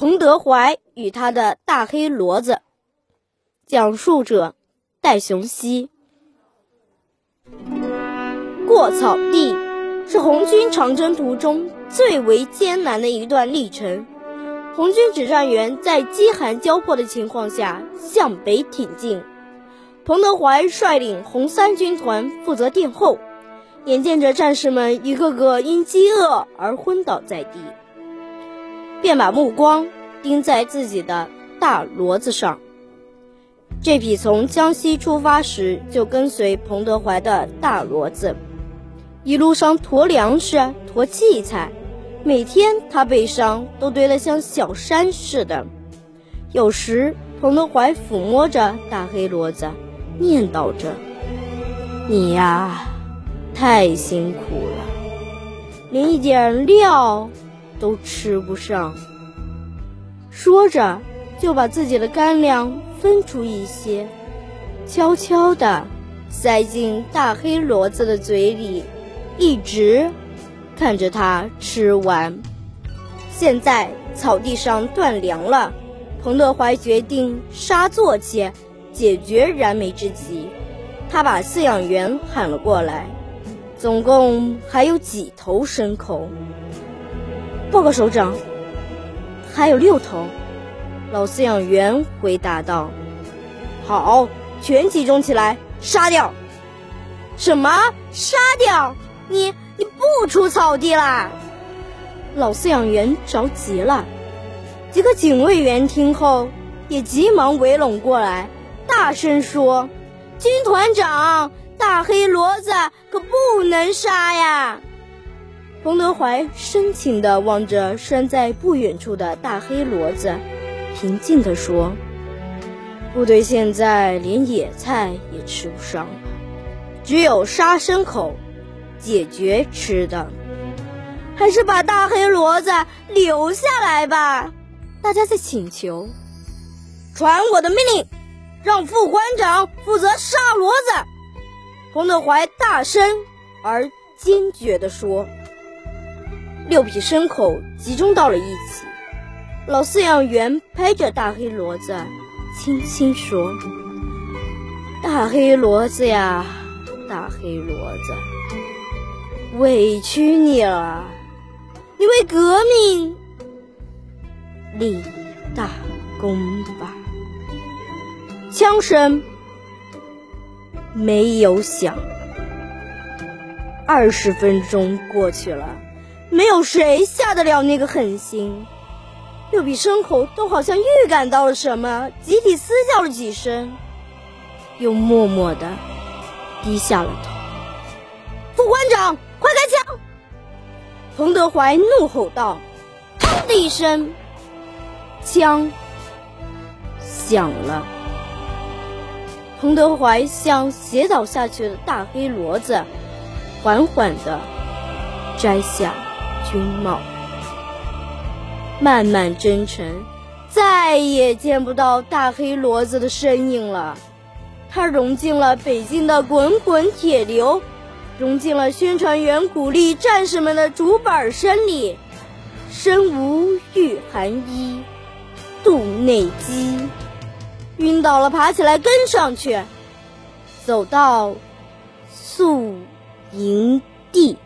彭德怀与他的大黑骡子，讲述者戴雄熙。过草地是红军长征途中最为艰难的一段历程。红军指战员在饥寒交迫的情况下向北挺进，彭德怀率领红三军团负责殿后，眼见着战士们一个个因饥饿而昏倒在地。便把目光盯在自己的大骡子上。这匹从江西出发时就跟随彭德怀的大骡子，一路上驮粮食、驮器材，每天他背上都堆得像小山似的。有时，彭德怀抚摸着大黑骡子，念叨着：“你呀，太辛苦了，连一点料。”都吃不上。说着，就把自己的干粮分出一些，悄悄地塞进大黑骡子的嘴里，一直看着它吃完。现在草地上断粮了，彭德怀决定杀坐骑，解决燃眉之急。他把饲养员喊了过来，总共还有几头牲口。报告首长，还有六头。老饲养员回答道：“好，全集中起来，杀掉！什么？杀掉？你你不出草地啦？”老饲养员着急了。几个警卫员听后也急忙围拢过来，大声说：“军团长，大黑骡子可不能杀呀！”彭德怀深情地望着拴在不远处的大黑骡子，平静地说：“部队现在连野菜也吃不上了，只有杀牲口解决吃的。还是把大黑骡子留下来吧。”大家在请求：“传我的命令，让副官长负责杀骡子。”彭德怀大声而坚决地说。六匹牲口集中到了一起，老饲养员拍着大黑骡子，轻轻说：“大黑骡子呀，大黑骡子，委屈你了，你为革命立大功吧。”枪声没有响，二十分钟过去了。没有谁下得了那个狠心，六匹牲口都好像预感到了什么，集体嘶叫了几声，又默默地低下了头。副官长，快开枪！彭德怀怒吼道。砰的一声，枪响了。彭德怀向斜倒下去的大黑骡子缓缓地摘下。军帽，漫漫征程，再也见不到大黑骡子的身影了。它融进了北京的滚滚铁流，融进了宣传员鼓励战士们的竹板声里。身无御寒衣，肚内饥。晕倒了，爬起来跟上去，走到宿营地。